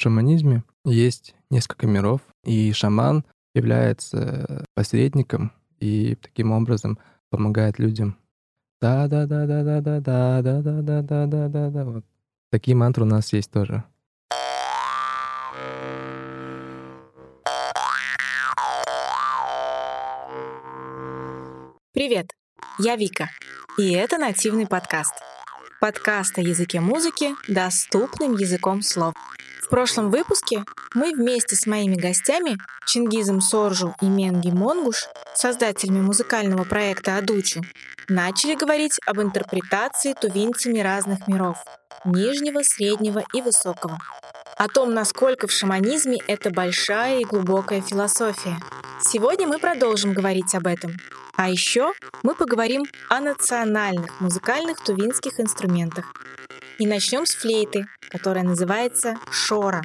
шаманизме есть несколько миров, и шаман является посредником и таким образом помогает людям. Да, да, да, да, да, да, да, да, да, да, да, да, да, да. Вот такие мантры у нас есть тоже. Привет, я Вика, и это нативный подкаст. Подкаст о языке музыки доступным языком слов. В прошлом выпуске мы вместе с моими гостями Чингизом Соржу и Менги Монгуш, создателями музыкального проекта «Адучу», начали говорить об интерпретации тувинцами разных миров — нижнего, среднего и высокого. О том, насколько в шаманизме это большая и глубокая философия. Сегодня мы продолжим говорить об этом. А еще мы поговорим о национальных музыкальных тувинских инструментах. И начнем с флейты, которая называется шора.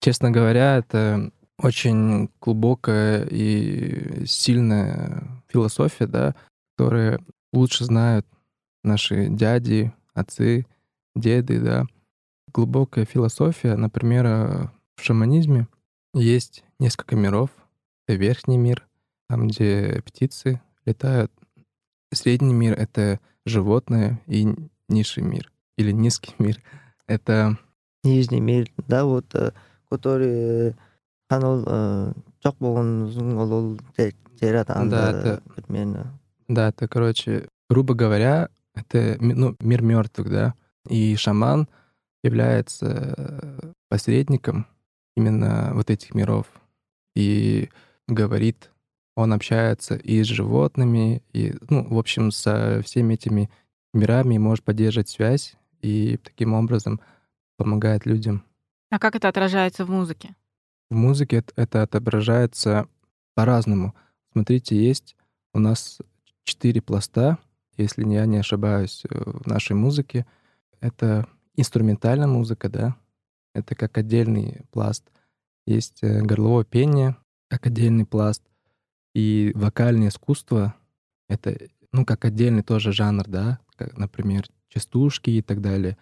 Честно говоря, это очень глубокая и сильная философия, да, которая лучше знают наши дяди, отцы, деды, да. Глубокая философия, например, э, в шаманизме есть несколько миров. Это верхний мир, там, где птицы летают. Средний мир — это животные, и низший мир, или низкий мир — это... Нижний мир, да, вот, э, который анол жоқ болған ол да, это, примерно. Да, это, короче, грубо говоря, это ну, мир мертвых, да. И шаман является посредником именно вот этих миров. И говорит, он общается и с животными, и, ну, в общем, со всеми этими мирами может поддерживать связь и таким образом помогает людям. А как это отражается в музыке? В музыке это отображается по-разному. Смотрите, есть у нас четыре пласта, если я не ошибаюсь, э, в нашей музыке. Это инструментальная музыка, да, это как отдельный пласт. Есть э, горловое пение, как отдельный пласт. И вокальное искусство — это, ну, как отдельный тоже жанр, да, как, например, частушки и так далее.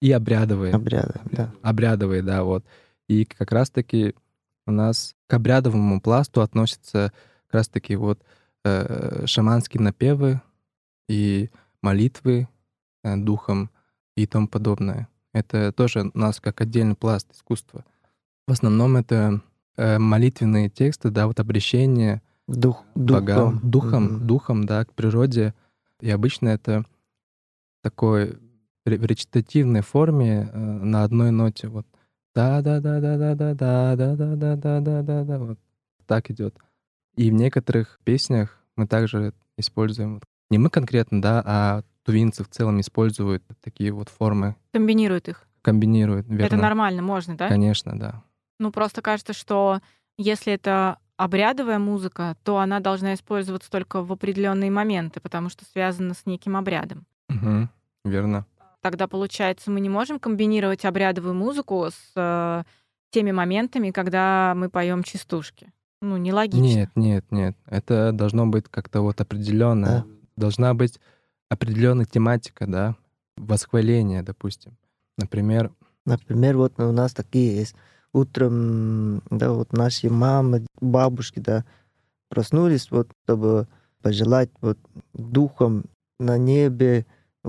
И обрядовые. Обряды, да. Обрядовые, да, вот. И как раз-таки у нас к обрядовому пласту относятся как раз-таки вот э, шаманские напевы и молитвы э, духом и тому подобное. Это тоже у нас как отдельный пласт искусства. В основном это э, молитвенные тексты, да, вот обращение Дух, богам, духом, духом, mm-hmm. духом, да, к природе. И обычно это такой в речитативной форме э, на одной ноте. Вот да да да да да да да да да да да да да да вот так идет. И в некоторых песнях мы также используем не мы конкретно, да, а тувинцы в целом используют такие вот формы. Комбинируют их. Комбинируют, верно. Это нормально, можно, да? Конечно, да. Ну, просто кажется, что если это обрядовая музыка, то она должна использоваться только в определенные моменты, потому что связана с неким обрядом. Угу, верно. Тогда, получается, мы не можем комбинировать обрядовую музыку с э, теми моментами, когда мы поем частушки. Ну, нелогично. Нет, нет, нет. Это должно быть как-то вот определенно. Да. Должна быть определенная тематика, да, восхваление, допустим. Например... Например, вот у нас такие есть. Утром, да, вот наши мамы, бабушки, да, проснулись, вот, чтобы пожелать вот духом на небе,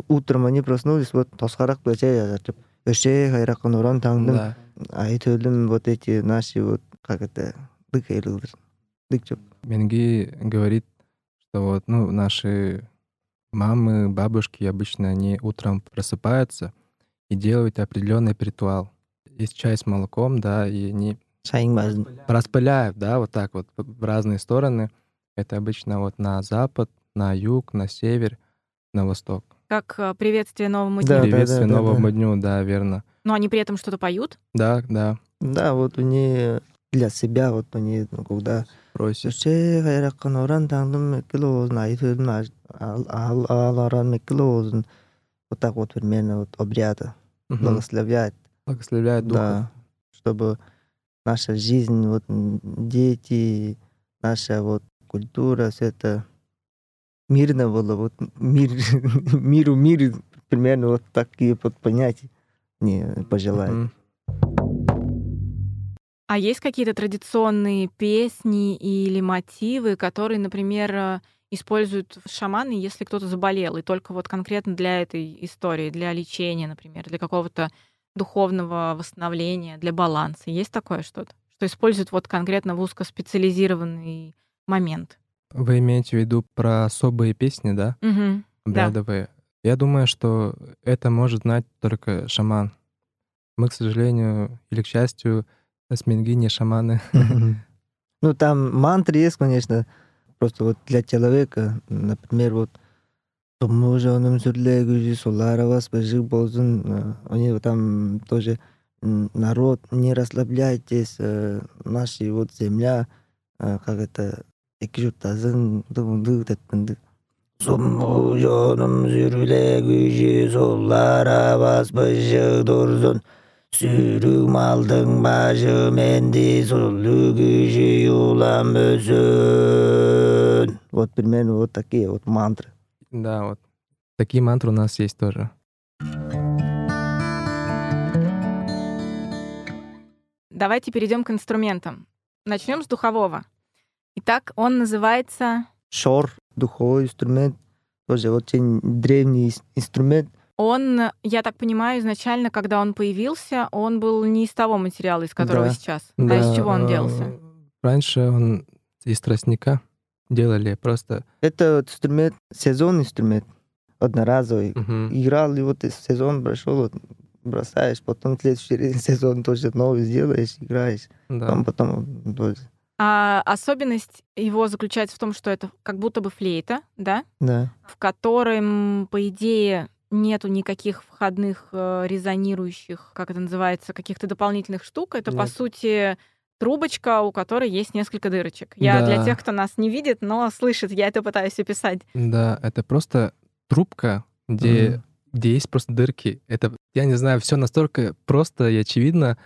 утром они проснулись, вот тосхарак язатып, өше хайракын уран таңдым, ай төлім вот эти наши вот, как это, дык эйлылдыр, дык. Менги говорит, что вот, ну, наши мамы, бабушки обычно они утром просыпаются и делают определенный ритуал. Есть чай с молоком, да, и они распыляют, да, вот так вот в разные стороны. Это обычно вот на запад, на юг, на север, на восток. Как э, приветствие новому дню. Да, приветствие да, да, новому да. дню, да, верно. Но они при этом что-то поют? Да, да. Да, вот они для себя, вот они, ну, когда просят. Аларан мекилоозун вот так вот примерно вот обряда благословляет. Благословляет духа. Да, чтобы наша жизнь, вот дети, наша вот культура, все это мирно было, вот мир, миру мир, примерно вот такие вот понятия не пожелаю. Мгм. А есть какие-то традиционные песни или мотивы, которые, например, э, используют шаманы, если кто-то заболел, и только вот конкретно для этой истории, для лечения, например, для какого-то духовного восстановления, для баланса. Есть такое что-то? Что используют вот конкретно в узкоспециализированный момент? Вы имеете в виду про особые песни, да? Да. Обрядовые. Я думаю, что это может знать только шаман. Мы, к сожалению, или к счастью, осьминги не шаманы. Ну, там мантры есть, конечно, Просто вот для человека, например, вот мы Тумужа он сүрле солара вас бежи болзун. Э, они там тоже народ, не расслабляйтесь, э, наши вот земля, э, как это, эки журтазын, дымды, тэттынды. Сумужа он сүрле күжі солара вас бежи. Сүйрүк малдың башы менди сулу күйші улам өзүн. Вот примерно вот такие вот мантры. Да, вот. Такие мантры у нас есть тоже. Давайте перейдем к инструментам. Начнем с духового. Итак, он называется... Шор, духовой инструмент, тоже очень древний инструмент. Он, я так понимаю, изначально, когда он появился, он был не из того материала, из которого Да. сейчас. А Да, из чего он э, делался? Раньше он из тростника делали просто. Это вот инструмент, сезон инструмент, одноразовый. Мгм. Играл, и вот сезон прошел, вот бросаешь, потом следующий сезон тоже новый сделаешь, играешь. Да. Потом, потом тоже. А особенность его заключается в том, что это как будто бы флейта, да, Да. в котором, по идее, нету никаких входных э, резонирующих, как это называется, каких-то дополнительных штук. Это, по Нет. сути, трубочка, у которой есть несколько дырочек. Я для Да. тех, кто нас не видит, но слышит, я это пытаюсь описать. Да, это просто трубка, где, Мгм. где есть просто дырки. Это, я не знаю, все настолько просто и очевидно,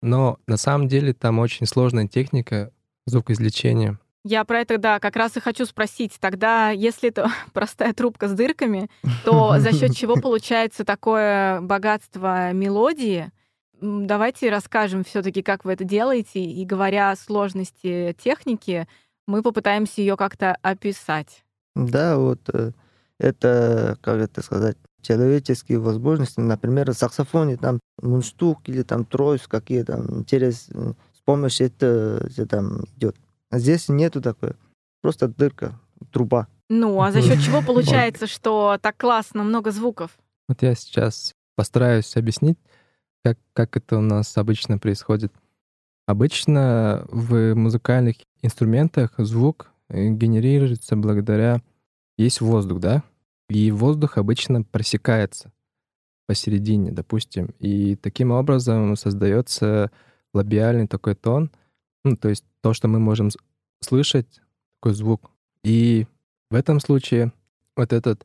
но на самом деле там очень сложная техника звукоизвлечения. Я про это, да, как раз и хочу спросить. Тогда, если это простая трубка с дырками, то за счет чего получается такое богатство мелодии? Давайте расскажем все-таки, как вы это делаете, и говоря о сложности техники, мы попытаемся ее как-то описать. Да, вот э, это, как это сказать, человеческие возможности. Например, саксофоне там мундштук или там трос какие там через с помощью этого там идет. А здесь нету такой, просто дырка, труба. Ну, а за счет чего получается, что так классно, много звуков? Вот я сейчас постараюсь объяснить, как, как это у нас обычно происходит. Обычно в музыкальных инструментах звук э, генерируется благодаря... Есть воздух, да? И воздух обычно просекается посередине, допустим. И таким образом создается лабиальный такой тон, ну, то есть то, что мы можем слышать, такой звук. И в этом случае вот этот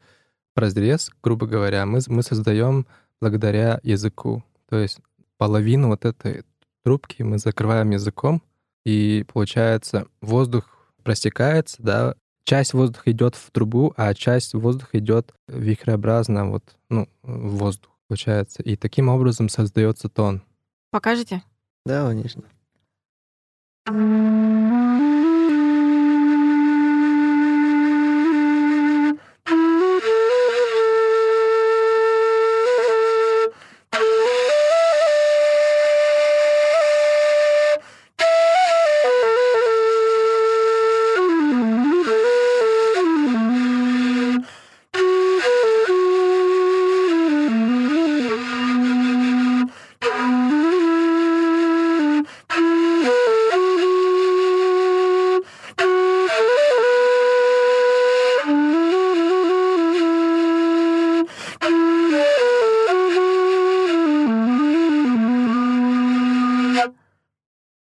разрез, грубо говоря, мы, мы создаем благодаря языку. То есть половину вот этой трубки мы закрываем языком, и получается воздух просекается, да, часть воздуха идет в трубу, а часть воздуха идет вихреобразно вот, ну, в воздух, получается. И таким образом создается тон. Покажете? Да, конечно. Mm-hmm.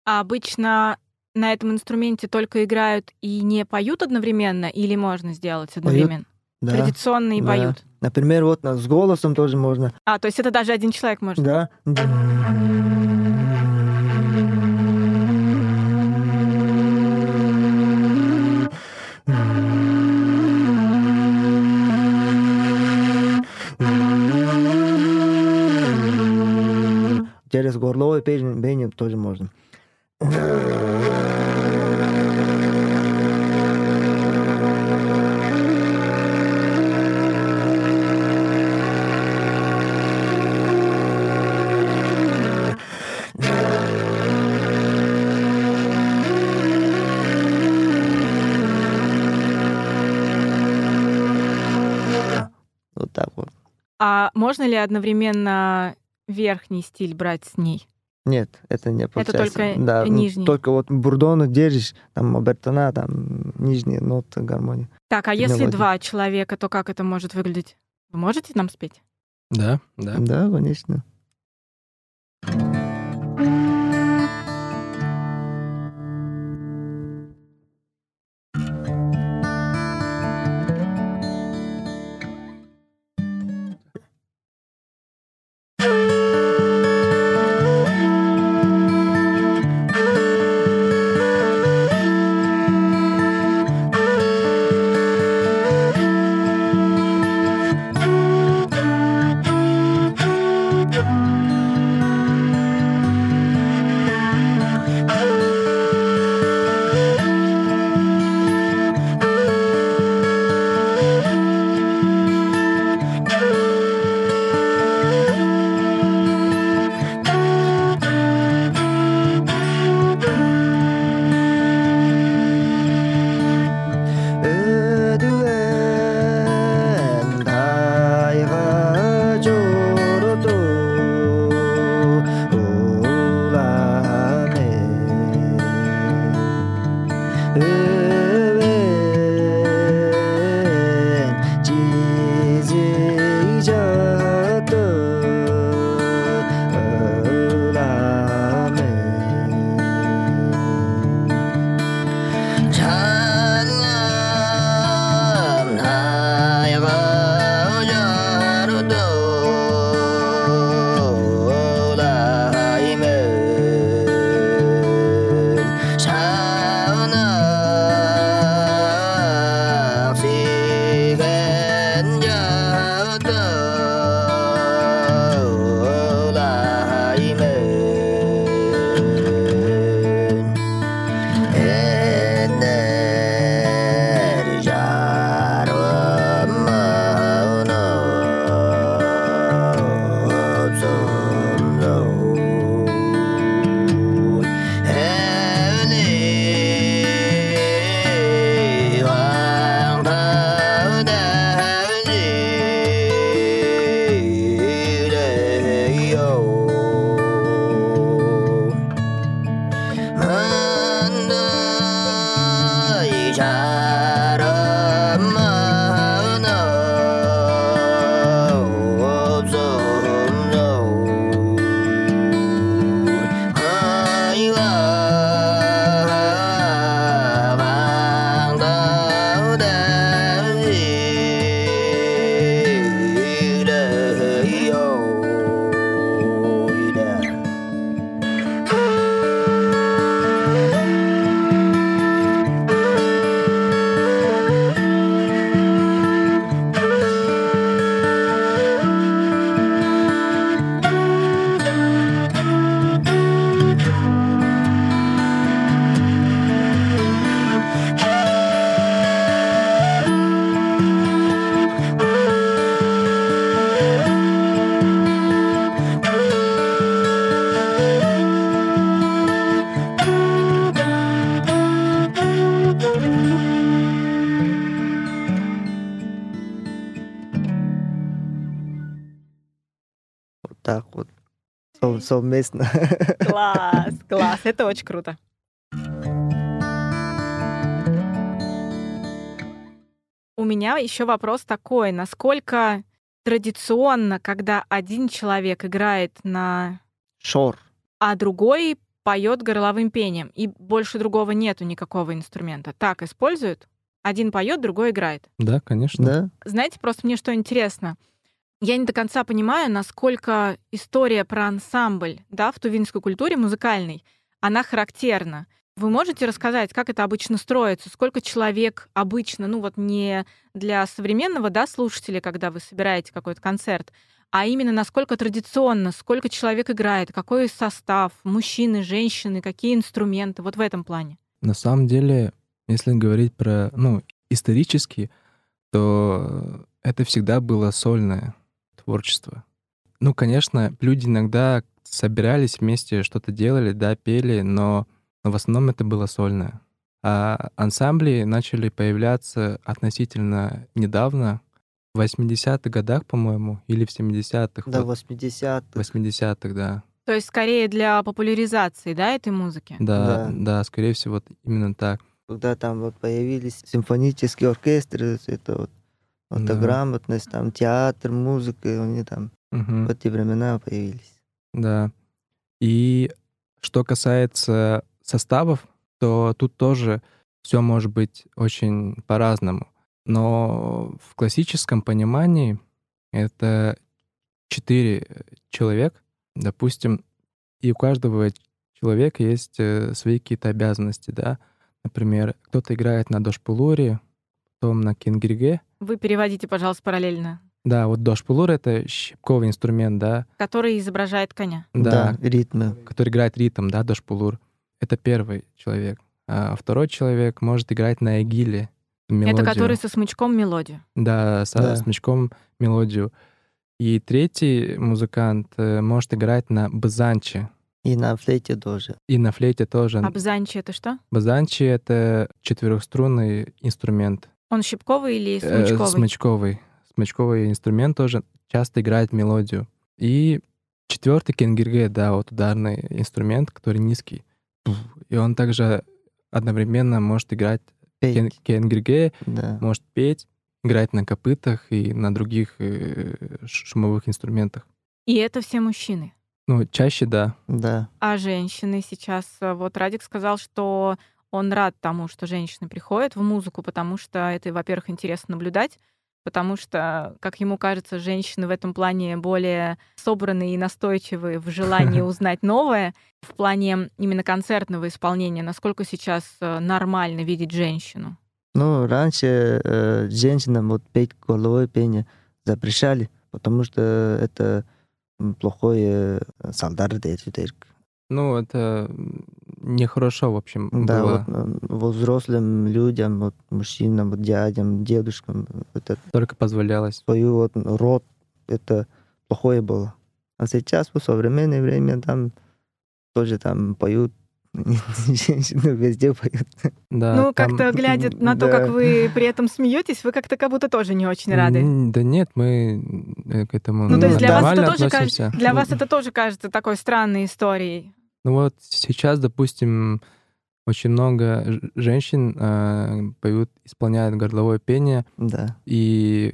А обычно на этом инструменте только играют и не поют одновременно, или можно сделать одновременно? Да. Традиционно и да. поют. Например, вот с голосом тоже можно. А, то есть это даже один человек может. Да. А можно ли одновременно верхний стиль брать с ней? Нет, это не получается. только да, нижний. Только вот бурдону держишь, там обертона, там нижние ноты гармонии. Так, а если Мелодия. два человека, то как это может выглядеть? Вы можете нам спеть? Да, да. Да, конечно. Ödüen Совместно. Класс, класс, это очень круто. У меня еще вопрос такой, насколько традиционно, когда один человек играет на, Шор. а другой поет горловым пением, и больше другого нету никакого инструмента. Так используют? Один поет, другой играет. Да, конечно. Да? Знаете, просто мне что интересно. Я не до конца понимаю, насколько история про ансамбль да, в тувинской культуре музыкальной, она характерна. Вы можете рассказать, как это обычно строится? Сколько человек обычно, ну вот не для современного да, слушателя, когда вы собираете какой-то концерт, а именно насколько традиционно, сколько человек играет, какой состав, мужчины, женщины, какие инструменты, вот в этом плане. На самом деле, если говорить про, ну, исторически, то это всегда было сольное творчество. Ну, конечно, люди иногда собирались вместе, что-то делали, да, пели, но в основном это было сольное. А ансамбли начали появляться относительно недавно, в 80-х годах, по-моему, или в 70-х. Да, вот. 80-х. 80-х, да. То есть скорее для популяризации, да, этой музыки? Да, да, да скорее всего, вот именно так. Когда там вот появились симфонические оркестры, это вот, вот да. грамотность, там театр, музыка, они там угу. в эти времена появились. Да. И что касается составов, то тут тоже все может быть очень по-разному. Но в классическом понимании это четыре человека, допустим, и у каждого человека есть э, свои какие-то обязанности, да. Например, кто-то играет на дошпулуре, потом на кингирге. Вы переводите, пожалуйста, параллельно. Да, вот дошпулур — это щипковый инструмент, да. Который изображает коня. Да, да ритмы. Который играет ритм, да, дошпулур. Это первый человек. А второй человек может играть на эгиле, мелодию. Это который со смычком мелодию. Да, со да. смычком мелодию. И третий музыкант э, может играть на базанче. И на флейте тоже. И на флейте тоже. А базанчи это что? Базанчи — это четырехструнный инструмент. Он щипковый или смычковый? Э, смычковый. Смычковый инструмент тоже часто играет мелодию. И четвертый кенгирге, да, вот ударный инструмент, который низкий. И он также одновременно может играть петь. Кенгерге, да. может петь, играть на копытах и на других э, шумовых инструментах. И это все мужчины? Ну, чаще да. Да. А женщины сейчас... Э, вот Радик сказал, что он рад тому, что женщины приходят в музыку, потому что это, во-первых, интересно наблюдать, потому что, как ему кажется, женщины в этом плане более собранные и настойчивые в желании узнать новое. В плане именно концертного исполнения, насколько сейчас э, нормально видеть женщину? Ну, раньше э, женщинам вот петь головой пение запрещали, потому что это плохое э, солдат Ну, это нехорошо, в общем, да, было. Вот, э, вот взрослым людям, вот мужчинам, вот дядям, дедушкам. Это Только позволялось. Свою вот род, это плохое было. А сейчас, в современное время, там тоже там поют женщины везде поют. Да, ну, там... как-то глядя на то, да. как вы при этом смеетесь, вы как-то как будто тоже не очень рады. Да нет, мы э, к этому Ну, то есть для вас, это тоже кажется, для вас это тоже кажется такой странной историей. Ну вот сейчас, допустим, очень много женщин э, поют, исполняют горловое пение да. и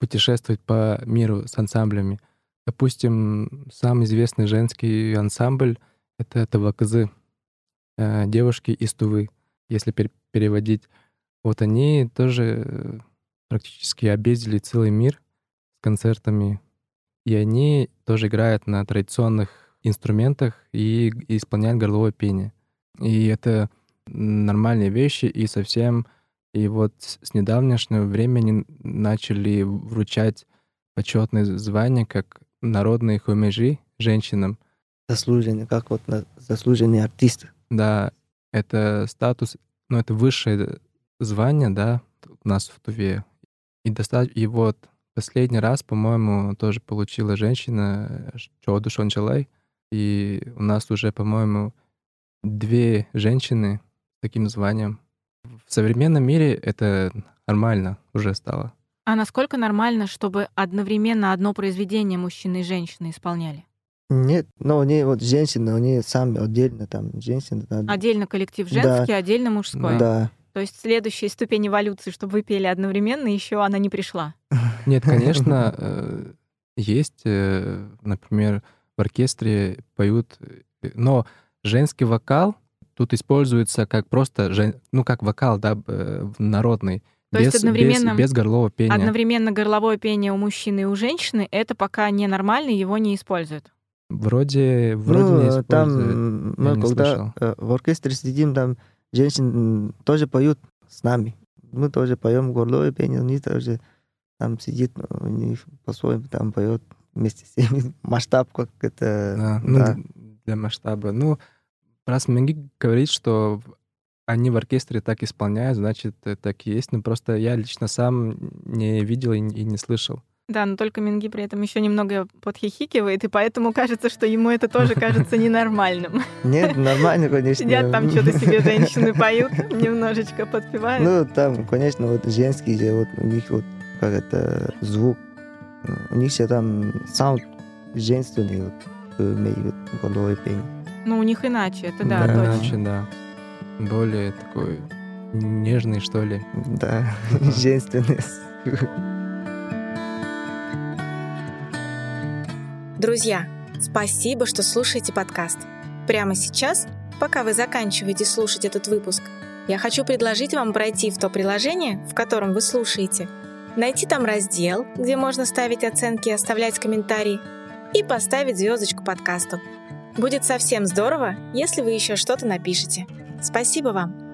путешествуют по миру с ансамблями. Допустим, самый известный женский ансамбль — это Тавакызы, э, девушки из Тувы, если пер переводить. Вот они тоже практически объездили целый мир с концертами, и они тоже играют на традиционных инструментах и исполняет горловое пение. И это нормальные вещи, и совсем... И вот с недавнешнего времени начали вручать почетные звания как народные хумежи женщинам. Заслуженные, как вот заслуженные артисты. Да, это статус, ну, это высшее звание, да, у нас в Туве. И, доста... и вот последний раз, по-моему, тоже получила женщина Чоду Шончалай. И у нас уже, по-моему, две женщины с таким званием. В современном мире это нормально уже стало. А насколько нормально, чтобы одновременно одно произведение мужчины и женщины исполняли? Нет, но они вот женщины, они сами отдельно там женщины. Отдельно коллектив женский, да. отдельно мужской. Да. То есть следующая ступень эволюции, чтобы вы пели одновременно, еще она не пришла. Нет, конечно, э, есть, э, например, в оркестре поют, э, но женский вокал тут используется как просто, жен... ну, как вокал, да, народный. То без, есть одновременно, без, без горлового пения. Одновременно горловое пение у мужчины и у женщины это пока ненормально, его не используют. Вроде, вроде ну, не используют. Там мы не когда слышал. Э, в оркестре сидим, там женщины тоже поют с нами. Мы тоже поем горловое пение, они тоже там сидит, у них по-своему там поет вместе с ними. Масштаб как это... Да, ну, да. для масштаба. Ну, раз Менги говорит, что они в оркестре так исполняют, значит, э, так и есть. Но просто я лично сам не видел и не слышал. Да, но только Минги при этом еще немного подхихикивает, и поэтому кажется, что ему это тоже кажется ненормальным. Нет, нормально, конечно. Сидят там что-то себе женщины поют, немножечко подпевают. Ну, там, конечно, вот женские, вот у них вот как это звук, у них все там саунд женственный, вот, имеют головой пение. Ну, у них иначе, это да, да точно. Иначе, да. Более такой нежный, что ли. Да, женственный. Друзья, спасибо, что слушаете подкаст. Прямо сейчас, пока вы заканчиваете слушать этот выпуск, я хочу предложить вам пройти в то приложение, в котором вы слушаете, найти там раздел, где можно ставить оценки и оставлять комментарии, и поставить звездочку подкасту. Будет совсем здорово, если вы еще что-то напишете. Спасибо вам!